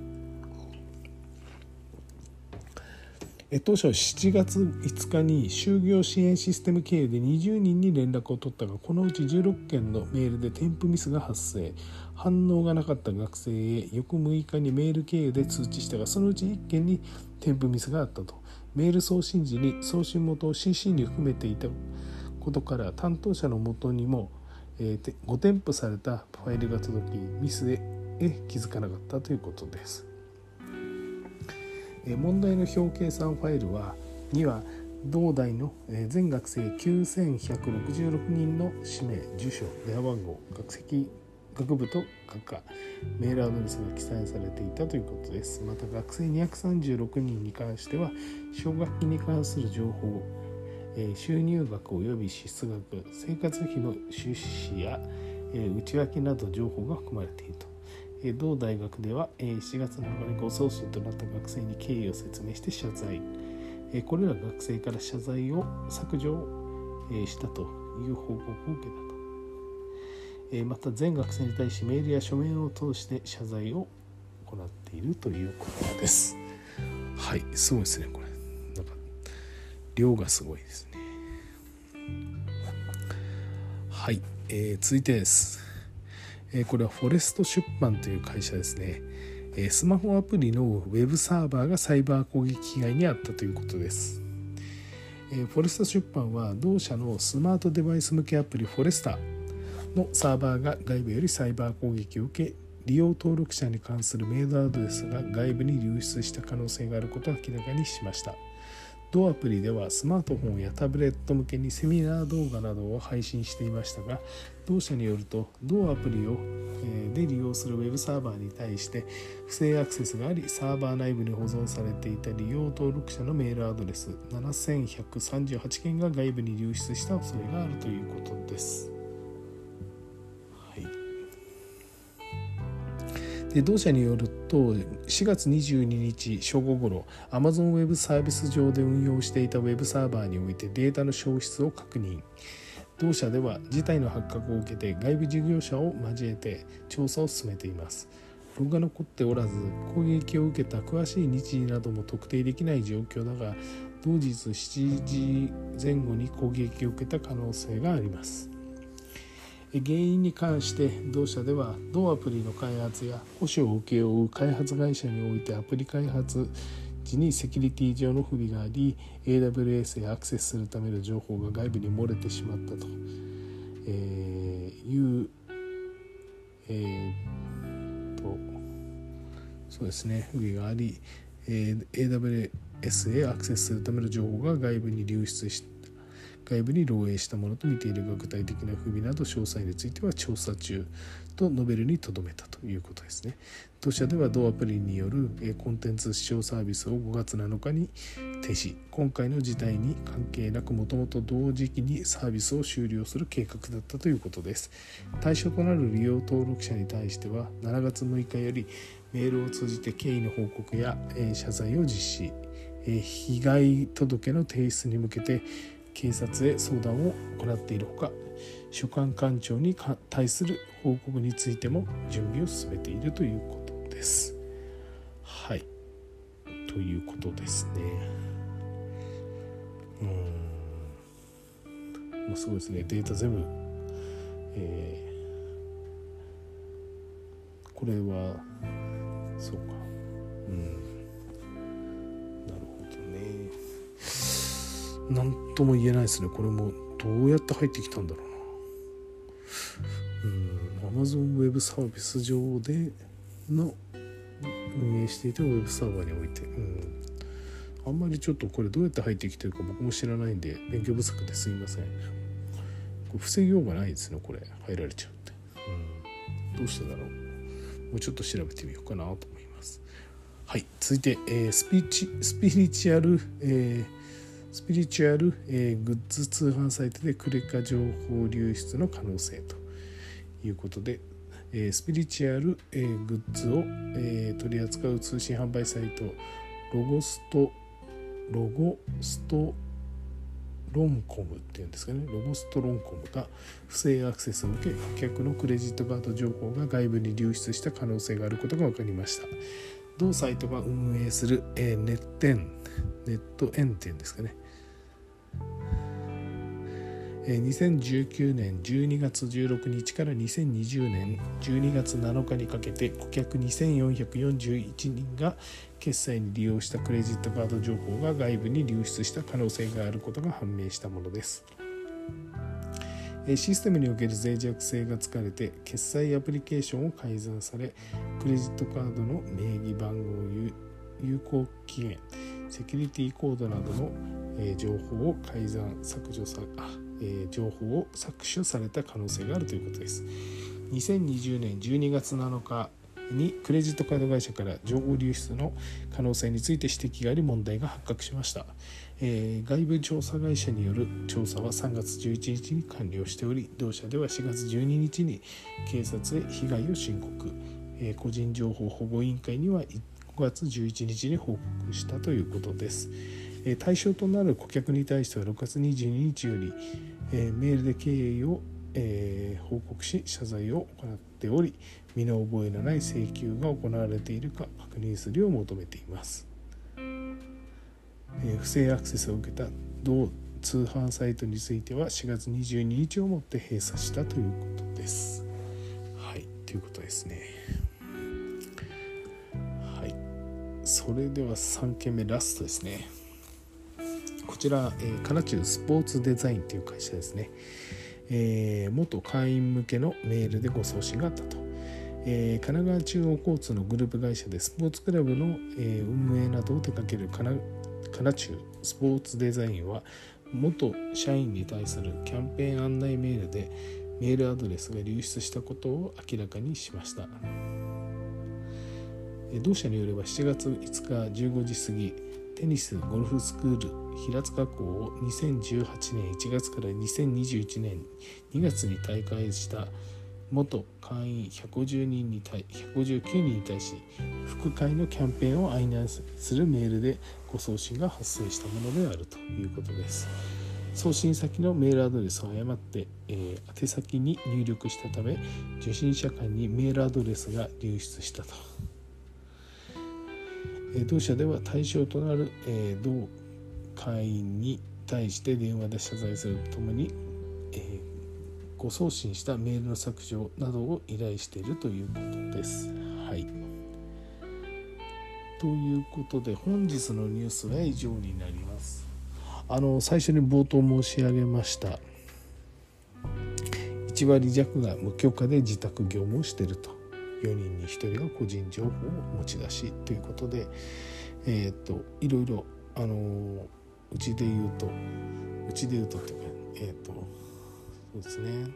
当初7月5日に就業支援システム経由で20人に連絡を取ったがこのうち16件のメールで添付ミスが発生反応がなかった学生へ翌6日にメール経由で通知したがそのうち1件に添付ミスがあったとメール送信時に送信元を CC に含めていたことから担当者の元にも、えー、ご添付されたファイルが届きミスへ気づかなかったということです。え問題の表計算ファイルはには同大の全学生9166人の氏名住所電話番号学籍学部と学科メールアドレスが記載されていたということです。また学生236人に関しては奨学金に関する情報収入額及び支出額生活費の収支や内訳など情報が含まれていると。同大学では7月7日にご送信となった学生に経緯を説明して謝罪。これら学生から謝罪を削除したという報告を受けた。また全学生に対しメールや書面を通して謝罪を行っているということです。はいすごいですねこれ。なんか量がすごいですね。はい、えー、続いてです。これはフォレスト出版という会社ですね。スマホアプリのウェブサーバーがサイバー攻撃被害に遭ったということです。フォレスト出版は同社のスマートデバイス向けアプリフォレスター。のサーバーが外部よりサイバー攻撃を受け利用登録者に関するメールアドレスが外部に流出した可能性があることを明らかにしました同アプリではスマートフォンやタブレット向けにセミナー動画などを配信していましたが同社によると同アプリをえで利用するウェブサーバーに対して不正アクセスがありサーバー内部に保存されていた利用登録者のメールアドレス7138件が外部に流出した恐れがあるということです。で同社によると4月22日正午ごろ Amazon Web サービス上で運用していた Web サーバーにおいてデータの消失を確認。同社では事態の発覚を受けて外部事業者を交えて調査を進めています。ログが残っておらず攻撃を受けた詳しい日時なども特定できない状況だが同日7時前後に攻撃を受けた可能性があります。原因に関して同社では同アプリの開発や保守を請け負う開発会社においてアプリ開発時にセキュリティ上の不備があり AWS へアクセスするための情報が外部に漏れてしまったと、えー、いう、えー、とそうですね不備があり、えー、AWS へアクセスするための情報が外部に流出して外部に漏洩したものと見ているが具体的な不備など詳細については調査中と述べるにとどめたということですね。当社では同アプリによるコンテンツ視聴サービスを5月7日に停止。今回の事態に関係なくもともと同時期にサービスを終了する計画だったということです。対象となる利用登録者に対しては7月6日よりメールを通じて経緯の報告や謝罪を実施。被害届の提出に向けて警察へ相談を行っているほか所管官庁に対する報告についても準備を進めているということです。はい。ということですね。うん、まあ、すごいですね。データ全部、えー、これはそうか。うん。なるほどね。何とも言えないですね。これもどうやって入ってきたんだろうな。うん Amazon Web サービス上での運営していた Web サーバーにおいて、うん、あんまりちょっとこれどうやって入ってきてるか僕も知らないんで勉強不足ですいません。防ぎようがないですねこれ入られちゃうって、うん、どうしてだろう。もうちょっと調べてみようかなと思います。はい続いて、えー、スピーチスピリチュアル、えースピリチュアル、えー、グッズ通販サイトでクレカ情報流出の可能性ということで、えー、スピリチュアル、えー、グッズを、えー、取り扱う通信販売サイトロゴストロゴストロンコムっていうんですかね。ロゴストロンコムが不正アクセスを受け顧客のクレジットカード情報が外部に流出した可能性があることが分かりました。同サイトが運営する、えー、ネットエンネットエンっていうんですかね。2019年12月16日から2020年12月7日にかけて顧客2441人が決済に利用したクレジットカード情報が外部に流出した可能性があることが判明したものです。システムにおける脆弱性が突かれて決済アプリケーションを改ざんされクレジットカードの名義番号有効期限セキュリティコードなどの情報を改ざん削除さあえ、情報を搾取された可能性があるということです。2020年12月7日にクレジットカード会社から情報流出の可能性について指摘があり問題が発覚しました、えー、外部調査会社による調査は3月11日に完了しており同社では4月12日に警察へ被害を申告、えー、個人情報保護委員会には5月11日に報告したということです。対象となる顧客に対しては6月22日よりメールで経緯を報告し謝罪を行っており身の覚えのない請求が行われているか確認するよう求めています不正アクセスを受けた同通販サイトについては4月22日をもって閉鎖したということです。はい、ということですね。はい、それでは3件目ラストですね。ちら、えー、カナチュースポーツデザインという会社ですね、えー、元会員向けのメールでご送信があったと、えー、神奈川中央交通のグループ会社でスポーツクラブの、えー、運営などを手掛けるカナカナチュースポーツデザインは元社員に対するキャンペーン案内メールでメールアドレスが流出したことを明らかにしました。同社によれば7月5日15時過ぎテニスゴルフスクール平塚校を2018年1月から2021年2月に大会した元会員150人に対159人に対し副会のキャンペーンを案内するメールでご送信が発生したものであるということです。送信先のメールアドレスを誤って、えー、宛先に入力したため受信者間にメールアドレスが流出したと。同社では対象となる同会員に対して電話で謝罪するとともに、えご送信したメールの削除などを依頼しているということです。はい、ということで本日のニュースは以上になります。あの最初に冒頭申し上げました1割弱が無許可で自宅業務をしていると4人に1人が個人情報を持ち出しということで、えー、っといろいろあのうちで言うとうちで言うとっていうかえー、とそうですねはい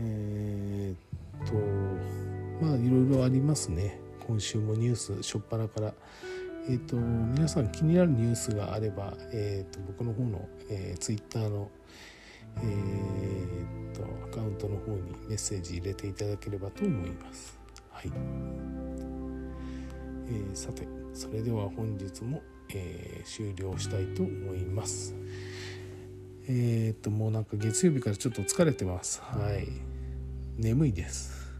えー、っとまあいろいろありますね今週もニュース初っ端から。えーと、皆さん気になるニュースがあれば、えーと、僕の方の、えー、ツイッターの、えー、っとアカウントの方にメッセージ入れていただければと思います。はい。えー、さてそれでは本日も、えー、終了したいと思います。えー、っともうなんか月曜日からちょっと疲れてます。はい。眠いです。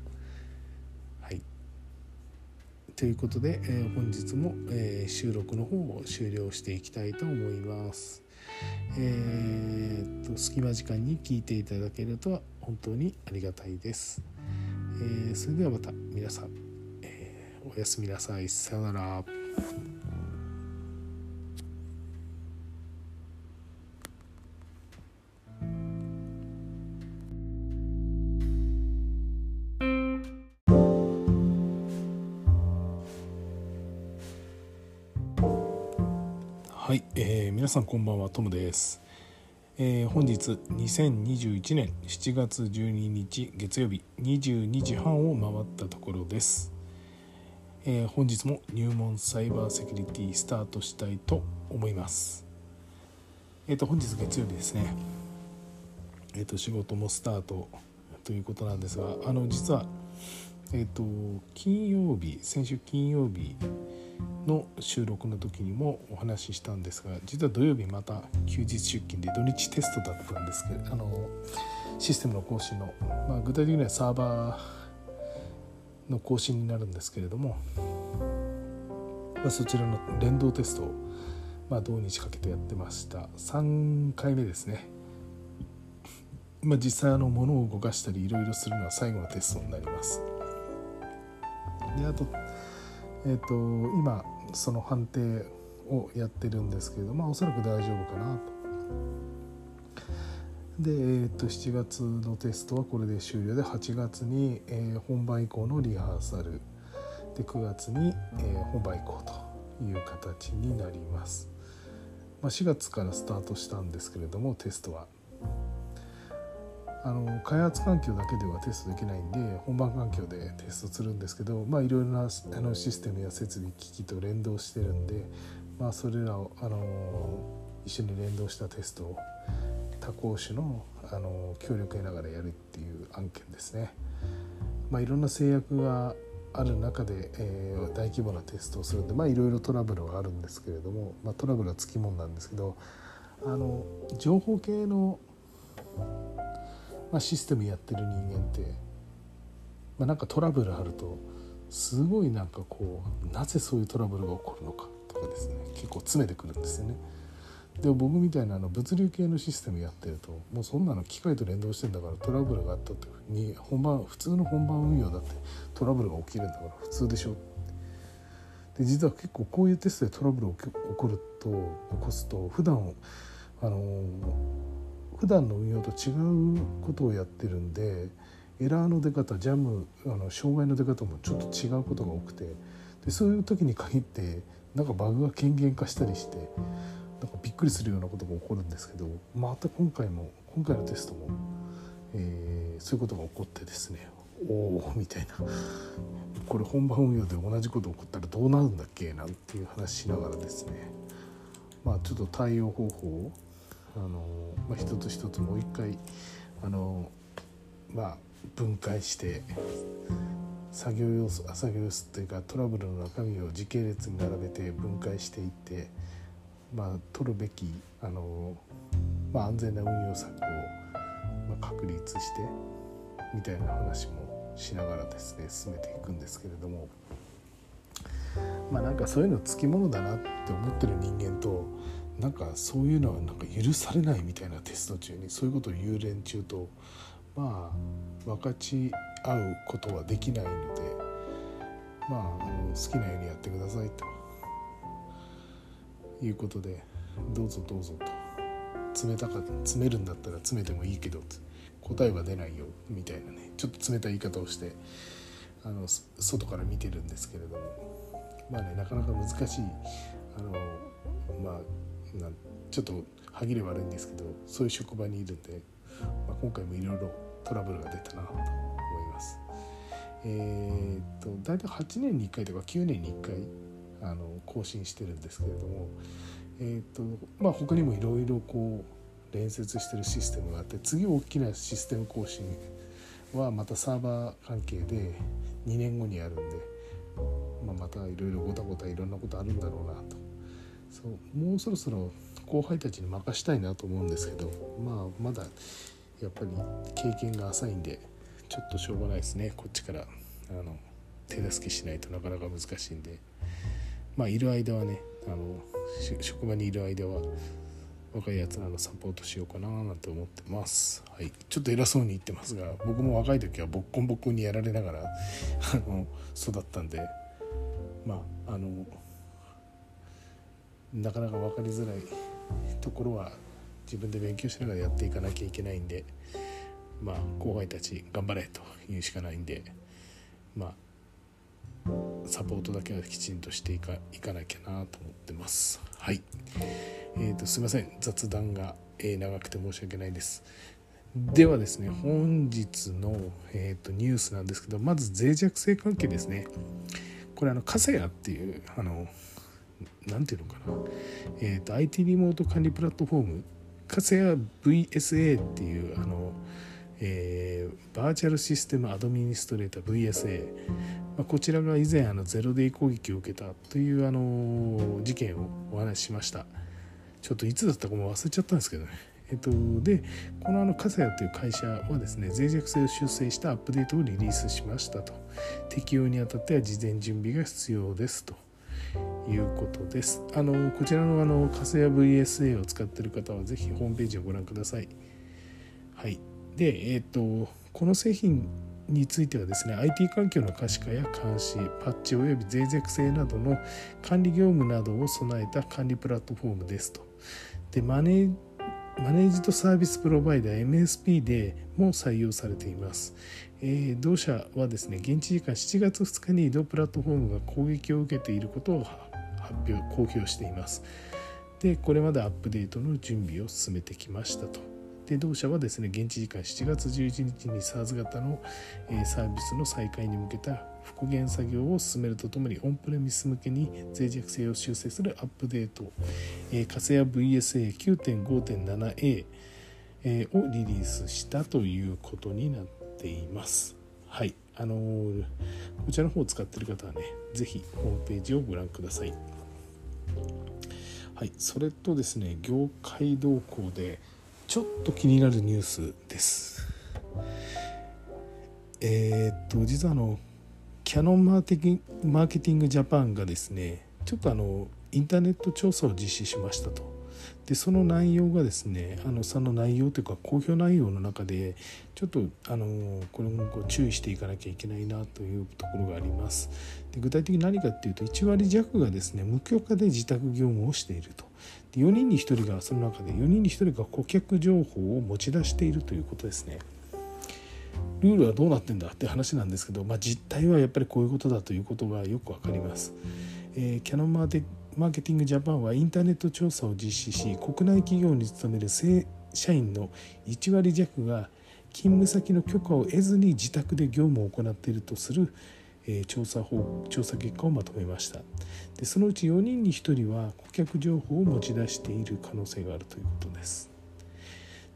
はい。ということで、えー、本日も、え、収録の方を終了していきたいと思います。えー、と隙間時間に聞いていただけると本当にありがたいです。え、それではまた皆さん、おやすみなさい。さよなら。はい、えー、皆さんこんばんはトムです、えー、本日2021年7月12日月曜日22時半を回ったところです、えー、本日も入門サイバーセキュリティスタートしたいと思います。えっ、ー、と本日月曜日ですね。えっ、と仕事もスタートということなんですがあの実はえっ、と金曜日先週金曜日の収録の時にもお話ししたんですが実は土曜日また休日出勤で土日テストだったんですけどあのシステムの更新の、まあ、具体的にはサーバーの更新になるんですけれども、まあ、そちらの連動テストを、まあ、土日かけてやってました。3回目ですね、まあ、実際あの物を動かしたりいろいろするのは最後のテストになります。であとえっ、ー、と今その判定をやってるんですけれども、ま、おそらく大丈夫かなと。で、えー、と7月のテストはこれで終了で8月に、えー、本番以降のリハーサル。で9月に、えー、本番以降という形になります、まあ、4月からスタートしたんですけれどもテストは。あの開発環境だけではテストできないんで本番環境でテストするんですけどまあいろいろなあのシステムや設備機器と連動してるんでまあそれらをあの一緒に連動したテストを他校種のあの協力を得ながらやるっていう案件ですね。まあ、いろんな制約がある中で、えー、大規模なテストをするんでまあいろいろトラブルはあるんですけれども、まあ、トラブルはつきもんなんですけどあの情報系のまあ、システムやってる人間って、まあ、なんかトラブルあるとすごいなんかこうなぜそういうトラブルが起こるのかとかですね結構詰めてくるんですよね。でも僕みたいなあの物流系のシステムやってるともうそんなの機械と連動してんだからトラブルがあったってに本番普通の本番運用だってトラブルが起きるんだから普通でしょ。で実は結構こういうテストでトラブルを起こると起こすと普段あの普段の運用と違うことをやってるんでエラーの出方ジャムあの障害の出方もちょっと違うことが多くてでそういう時に限ってなんかバグが軽減化したりしてなんかびっくりするようなことが起こるんですけどまた今回も今回のテストも、えー、そういうことが起こってですねおおみたいな。これ本番運用で同じこと起こったらどうなるんだっけなんていう話しながらですね。まあちょっと対応方法をあの、まあ、一つ一つもう一回あの、まあ、分解して作業要素作業要素というかトラブルの中身を時系列に並べて分解していって、まあ、取るべきあの、まあ、安全な運用策を、まあ、確立してみたいな話もしながらですね進めていくんですけれどもまあなんかそういうのつきものだなって思ってる人間となんかそういうのはなんか許されないみたいなテスト中にそういうことを言う連中とまあ分かち合うことはできないのでまああの好きなようにやってくださいと。いうことでどうぞどうぞと。冷たか詰めるんだったら詰めてもいいけど答えは出ないよみたいなね。ちょっと冷たい言い方をしてあの外から見てるんですけれども。まあねなかなか難しいあのまあなちょっと歯切れ悪いんですけどそういう職場にいるんで、まあ、今回もいろいろトラブルが出たなと思います。えー、っと大体8年に1回とか9年に1回あの更新してるんですけれども、えー、とまあ、他にもいろいろこう連接してるシステムがあって次大きなシステム更新はまたサーバー関係で2年後にあるんで、まあ、またいろいろごたごたいろんなことあるんだろうなと。そうもうそろそろ後輩たちに任したいなと思うんですけどまあまだやっぱり経験が浅いんでちょっとしょうがないですね。こっちからあの手助けしないとなかなか難しいんで。まあいる間はねあの職場にいる間は若いやつらのサポートしようかななんて思ってます。はい、ちょっと偉そうに言ってますが僕も若い時はボッコンボッコンにやられながらあの育ったんでまああのなかなか分かりづらいところは自分で勉強しながらやっていかなきゃいけないんでまあ後輩たち頑張れというしかないんでまあサポートだけはきちんとしていかいかなきゃなと思ってます。はい。えーと、すいません。雑談が、えー、長くて申し訳ないです。ではですね本日の、えーと、ニュースなんですけどまず脆弱性関係ですね。これあのカセヤっていうあの何ていうのかな、えーと、IT リモート管理プラットフォーム。かつや VSA っていうあの、えーバーチャルシステムアドミニストレーター VSA、まあ、こちらが以前あのゼロデイ攻撃を受けたというあの事件をお話ししましたちょっといつだったかも忘れちゃったんですけどねえっと、でこのあのカサヤという会社はですね脆弱性を修正したアップデートをリリースしましたと適用にあたっては事前準備が必要ですということです。あのこちらのあのカセヤ VSA を使っている方はぜひホームページをご覧ください。はい。で、えっ、とこの製品についてはですね IT 環境の可視化や監視パッチおよび脆弱性などの管理業務などを備えた管理プラットフォームですと。でマネーマネージドサービスプロバイダー MSP でも採用されています。えー、同社はですね現地時間7月2日に同プラットフォームが攻撃を受けていることを発表公表しています。でこれまでアップデートの準備を進めてきましたと。で同社はですね現地時間7月11日に SARS 型の、えサービスの再開に向けた復元作業を進めるとともにオンプレミス向けに脆弱性を修正するアップデート、えー、カセヤ VSA9.5.7a、え、をリリースしたということになっています。はい、あのー、こちらの方を使っている方はね、是非ホームページをご覧ください。はい、それとですね、業界動向でちょっと気になるニュースです。えー、っと実はあのキャノンマーケティングジャパンがですねちょっとあのインターネット調査を実施しましたと。でその内容がですねあのその内容というか公表内容の中でちょっとあのこれもこう注意していかなきゃいけないなというところがありますで具体的に何かっていうと1割弱がですね無許可で自宅業務をしていると4人に1人がその中で4人に1人が顧客情報を持ち出しているということですねルールはどうなってんだって話なんですけど、まあ、実態はやっぱりこういうことだということがよく分かります。えー、キャノンマーケティングジャパンはインターネット調査を実施し国内企業に勤める正社員の1割弱が勤務先の許可を得ずに自宅で業務を行っているとする、調査法調査結果をまとめましたでそのうち4人に1人は顧客情報を持ち出している可能性があるということです。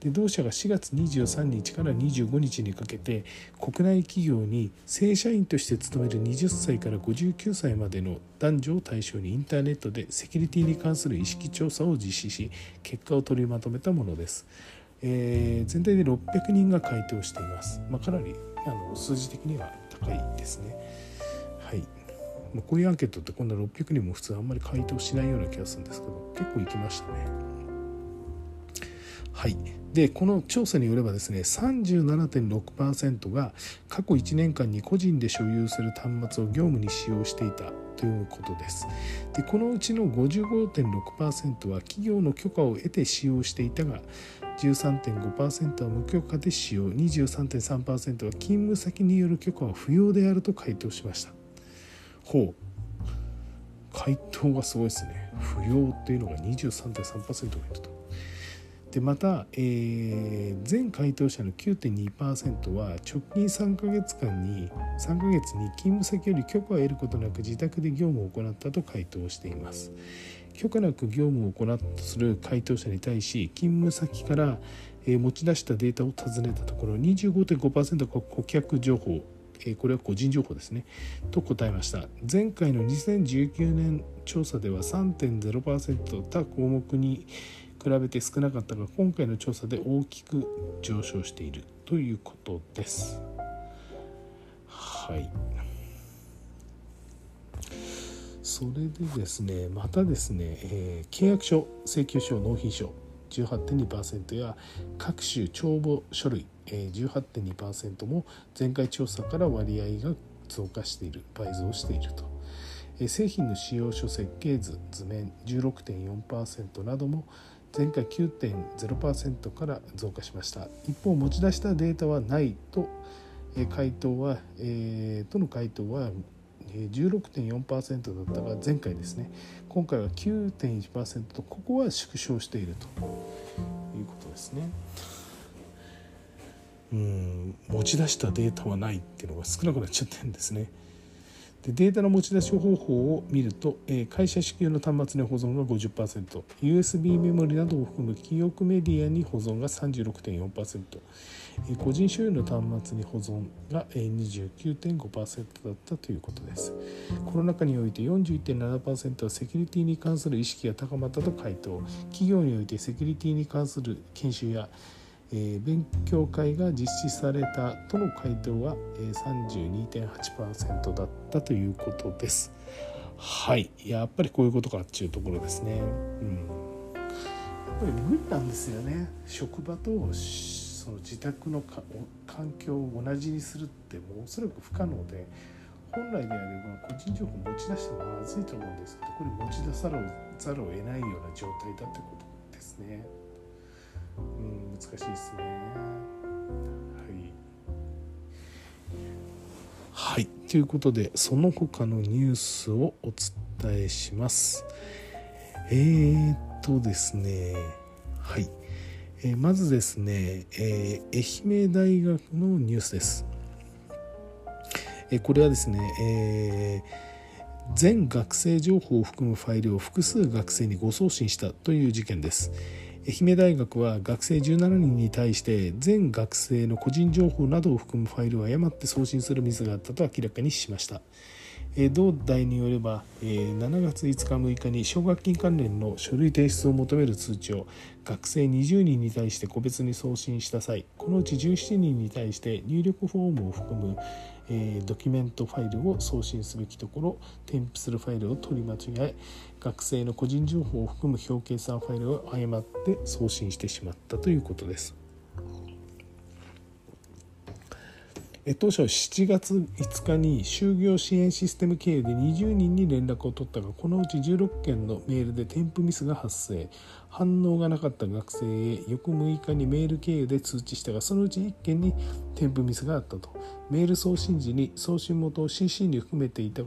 で同社が4月23日から25日にかけて国内企業に正社員として勤める20歳から59歳までの男女を対象にインターネットでセキュリティに関する意識調査を実施し結果を取りまとめたものです、えー、全体で600人が回答しています、まあ、かなりあの数字的には高いですね。はい。まこういうアンケートってこんな600人も普通あんまり回答しないような気がするんですけど結構行きましたね。はい。でこの調査によればですね37.6%が過去1年間に個人で所有する端末を業務に使用していたということです。でこのうちの55.6%は企業の許可を得て使用していたが13.5%は無許可で使用23.3%は勤務先による許可は不要であると回答しました。ほう。回答がすごいですね。不要っていうのが23.3%がいると。でまた、えー、全回答者の9.2%は直近3ヶ月間に3ヶ月に勤務先より許可を得ることなく自宅で業務を行ったと回答しています。許可なく業務を行ったとする回答者に対し勤務先から持ち出したデータを尋ねたところ25.5%が顧客情報。これは個人情報ですね。と答えました。前回の2019年調査では3.0%他項目に比べて少なかったが今回の調査で大きく上昇している。ということです。はい。それでですねまたですね、えー、契約書請求書納品書。18.2%や各種帳簿書類、18.2%も前回調査から割合が増加している倍増していると、製品の使用書設計図図面16.4%なども前回9.0%から増加しました。一方持ち出したデータはないと回答は、えー、との回答は16.4%だったが前回ですね。今回は9.1%とここは縮小していると。いうことですね。うん持ち出したデータはないっていうのが少なくなっちゃってるんですね。でデータの持ち出し方法を見ると、え、会社支給の端末に保存が 50%USB メモリなどを含む記憶メディアに保存が36.4%、えー、個人所有の端末に保存が、えー、29.5%だったということです。コロナ禍において41.7%はセキュリティに関する意識が高まったと回答。企業においてセキュリティに関する研修やえー、勉強会が実施されたとの回答は、えー、32.8%だったということです。はいやっぱりこういうことかっていうところですね。うん、やっぱり無理なんですよね職場とその自宅の環境を同じにするってもうおそらく不可能で本来であれば個人情報持ち出してもまずいと思うんですけどこれ持ち出さざるを得ないような状態だってことですね。うん難しいですね。はい。はい。ということでその他のニュースをお伝えします。えー、っとですね。はい、えー、まずですね、えー、愛媛大学のニュースです。えこれはですね、えー、全学生情報を含むファイルを複数学生に誤送信したという事件です。愛媛大学は学生17人に対して全学生の個人情報などを含むファイルを誤って送信するミスがあったと明らかにしました。同大によれば7月5日6日に奨学金関連の書類提出を求める通知を学生20人に対して個別に送信した際このうち17人に対して入力フォームを含むドキュメントファイルを送信すべきところ添付するファイルを取り間違え学生の個人情報を含む表計算ファイルを誤って送信してしまったということです。当初7月5日に就業支援システム経由で20人に連絡を取ったがこのうち16件のメールで添付ミスが発生反応がなかった学生へ翌6日にメール経由で通知したがそのうち1件に添付ミスがあったとメール送信時に送信元を CC に含めていた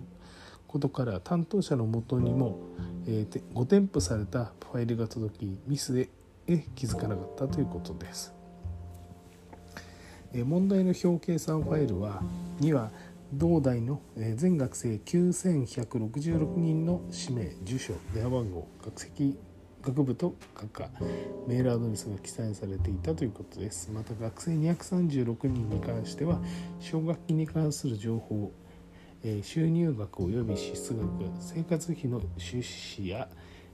ことから担当者のもとにも、えー、ご添付されたファイルが届きミスへ気づかなかったということです。問題の表計算ファイルはには同大の全学生9166人の氏名住所電話番号学籍学部と学科メールアドレスが記載されていたということです。また学生236人に関しては奨学金に関する情報収入額及び支出額生活費の収支や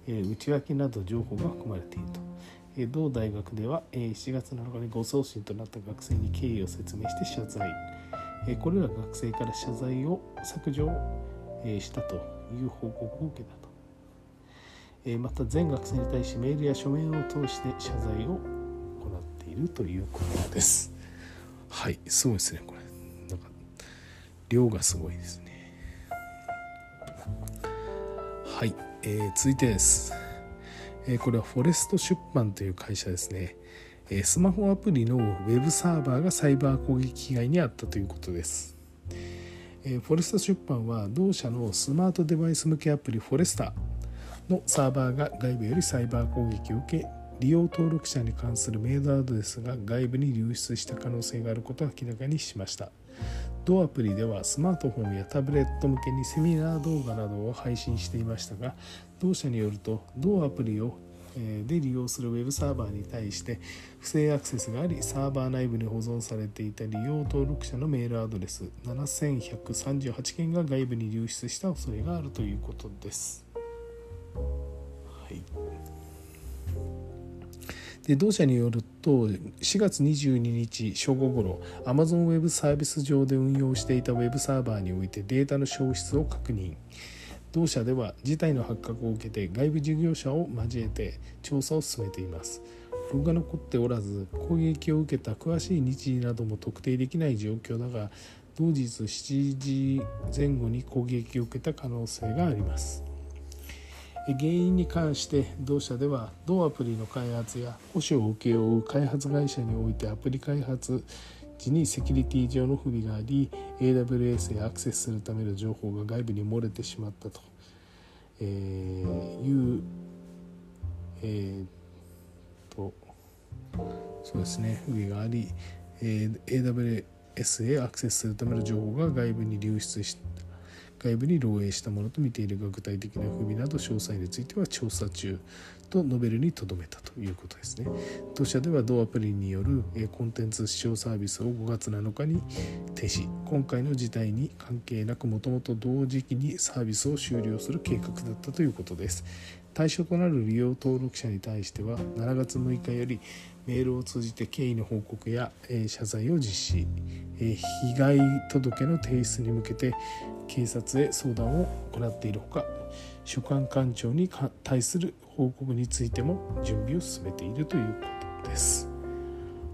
内訳など情報が含まれていると。同大学では7月7日にご送信となった学生に経緯を説明して謝罪。これら学生から謝罪を削除したという報告を受けたと。また全学生に対しメールや書面を通して謝罪を行っているということです。はいすごいですねこれ。なんか量がすごいですね。はい、えー、続いてです。これはフォレスト出版という会社ですね。スマホアプリのウェブサーバーがサイバー攻撃被害に遭ったということです。フォレスト出版は同社のスマートデバイス向けアプリフォレスタのサーバーが外部よりサイバー攻撃を受け利用登録者に関するメールアドレスが外部に流出した可能性があることを明らかにしました。同アプリではスマートフォンやタブレット向けにセミナー動画などを配信していましたが同社によると同アプリをで利用するウェブサーバーに対して不正アクセスがありサーバー内部に保存されていた利用登録者のメールアドレス7138件が外部に流出した恐れがあるということです。はいで同社によると4月22日正午ごろ Amazon Web サービス上で運用していた Web サーバーにおいてデータの消失を確認。同社では事態の発覚を受けて外部事業者を交えて調査を進めています。ログが残っておらず攻撃を受けた詳しい日時なども特定できない状況だが同日7時前後に攻撃を受けた可能性があります。原因に関して同社では同アプリの開発や保守を請け負う開発会社においてアプリ開発時にセキュリティ上の不備があり AWS へアクセスするための情報が外部に漏れてしまったと、えー、いう、えー、とそうですね。不備があり、えー、AWS へアクセスするための情報が外部に流出した外部に漏洩したものと見ているが具体的な不備など詳細については調査中と述べるにとどめたということですね。当社では同アプリによるコンテンツ視聴サービスを5月7日に停止今回の事態に関係なくもともと同時期にサービスを終了する計画だったということです。対象となる利用登録者に対しては7月6日よりメールを通じて経緯の報告や、え謝罪を実施、え被害届の提出に向けて警察へ相談を行っているほか所管官庁に対する報告についても準備を進めているということです。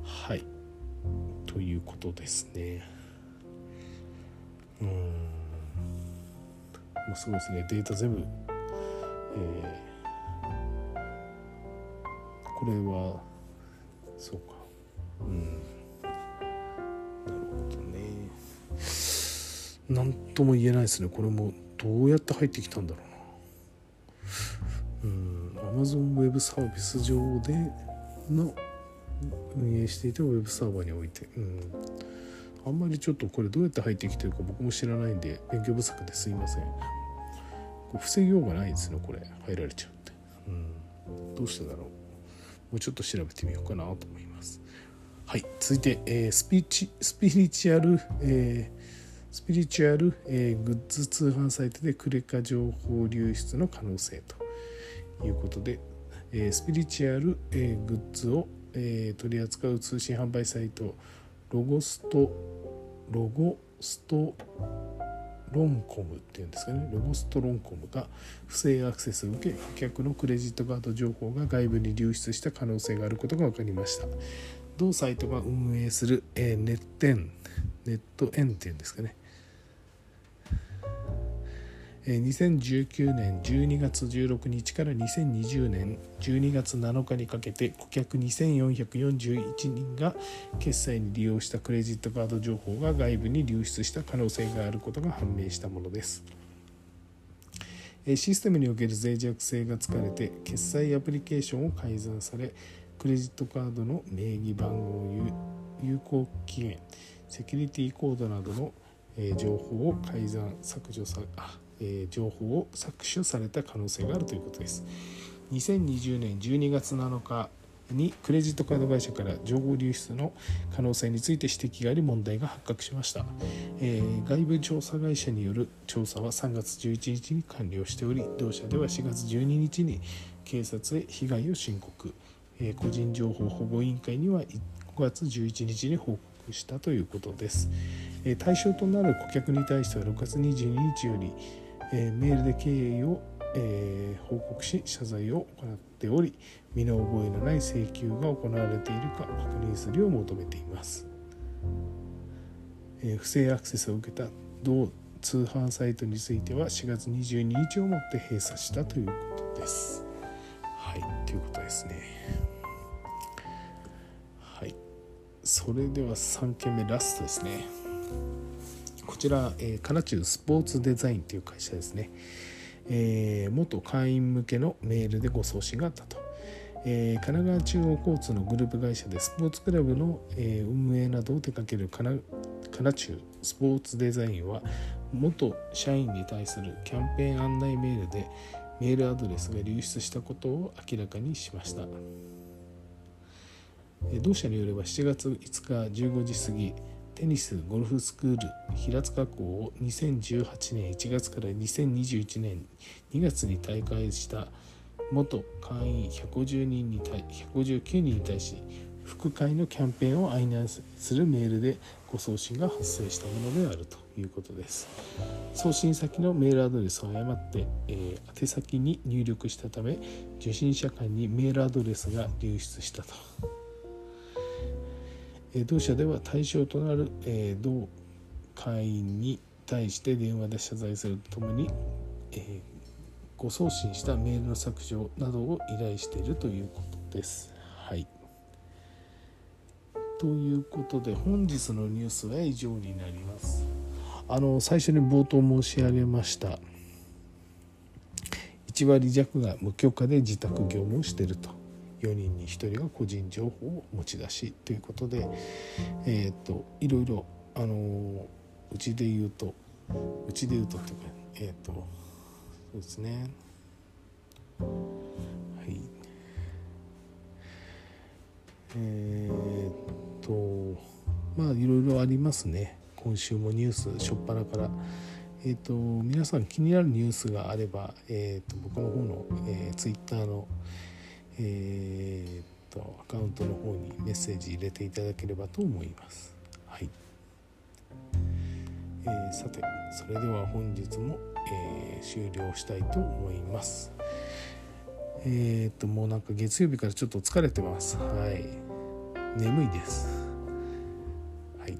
はいということですね。うん、まあ、すごいですねデータ全部、えー、これはそうか。うん。なるほどね。何とも言えないですね。これもどうやって入ってきたんだろうな。うん。Amazon Web サービス上での運営していた Web サーバーにおいて。うん。あんまりちょっとこれどうやって入ってきてるか僕も知らないんで勉強不足ですいません。防ぎようがないですねこれ。入られちゃうって。うん。どうしてだろう。もうちょっと調べてみようかなと思います。はい、続いて、えー、スピチスピリチュアル、えー、スピリチュアル、えー、グッズ通販サイトでクレカ情報流出の可能性ということで、えー、スピリチュアル、えー、グッズを、えー、取り扱う通信販売サイトロゴストロゴストロンコムっていうんですかね。ロボストロンコムが不正アクセスを受け顧客のクレジットカード情報が外部に流出した可能性があることが分かりました。同サイトが運営する、えー、ネット円ネットエンっていうんですかね。2019年12月16日から2020年12月7日にかけて顧客2441人が決済に利用したクレジットカード情報が外部に流出した可能性があることが判明したものです。システムにおける脆弱性が突かれて決済アプリケーションを改ざんされクレジットカードの名義番号有効期限セキュリティコードなどの情報を改ざん削除されあえ情報を搾取された可能性があるということです。2020年12月7日にクレジットカード会社から情報流出の可能性について指摘があり問題が発覚しました、えー、外部調査会社による調査は3月11日に完了しており同社では4月12日に警察へ被害を申告、えー、個人情報保護委員会には5月11日に報告したということです、えー、対象となる顧客に対しては6月22日よりえメールで経緯を、え報告し謝罪を行っており身の覚えのない請求が行われているか確認するよう求めています、え不正アクセスを受けた同通販サイトについては4月22日をもって閉鎖したということです。はい、ということですね。はい、それでは3件目ラストですね。こちら、えー、カナチュースポーツデザインという会社ですね、えー、元会員向けのメールでご送信があったと、えー、神奈川中央交通のグループ会社でスポーツクラブの、えー、運営などを手掛けるカナカナチュースポーツデザインは元社員に対するキャンペーン案内メールでメールアドレスが流出したことを明らかにしました。同社によれば7月5日15時過ぎテニスゴルフスクール平塚校を2018年1月から2021年2月に大会した元会員150人に対159人に対し副会のキャンペーンを案内するメールでご送信が発生したものであるということです。送信先のメールアドレスを誤って、えー、宛先に入力したため受信者間にメールアドレスが流出したと。同社では対象となる同会員に対して電話で謝罪するとともに、えご送信したメールの削除などを依頼しているということです。はい、ということで本日のニュースは以上になります。あの最初に冒頭申し上げました1割弱が無許可で自宅業務をしていると。4人に1人が個人情報を持ち出しということで、えーと、いろいろ、あのうちで言うとうちで言うとっていうかえっ、とそうですね。はい。えっ、とまあいろいろありますね。今週もニュース初っ端から。えっ、と皆さん気になるニュースがあれば、えー、と僕の方の、えー、ツイッターのえー、とアカウントの方にメッセージ入れていただければと思います。はい。えー、さてそれでは本日も、えー、終了したいと思います。えっ、ともうなんか月曜日からちょっと疲れてます。はい。眠いです。はい。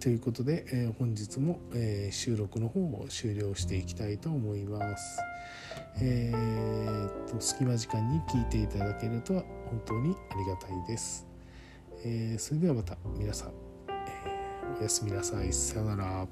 ということで、え、本日も、え、収録の方を終了していきたいと思います。えー、と隙間時間に聞いていただけると本当にありがたいです、えー、それではまた皆さんえおやすみなさい。さよなら。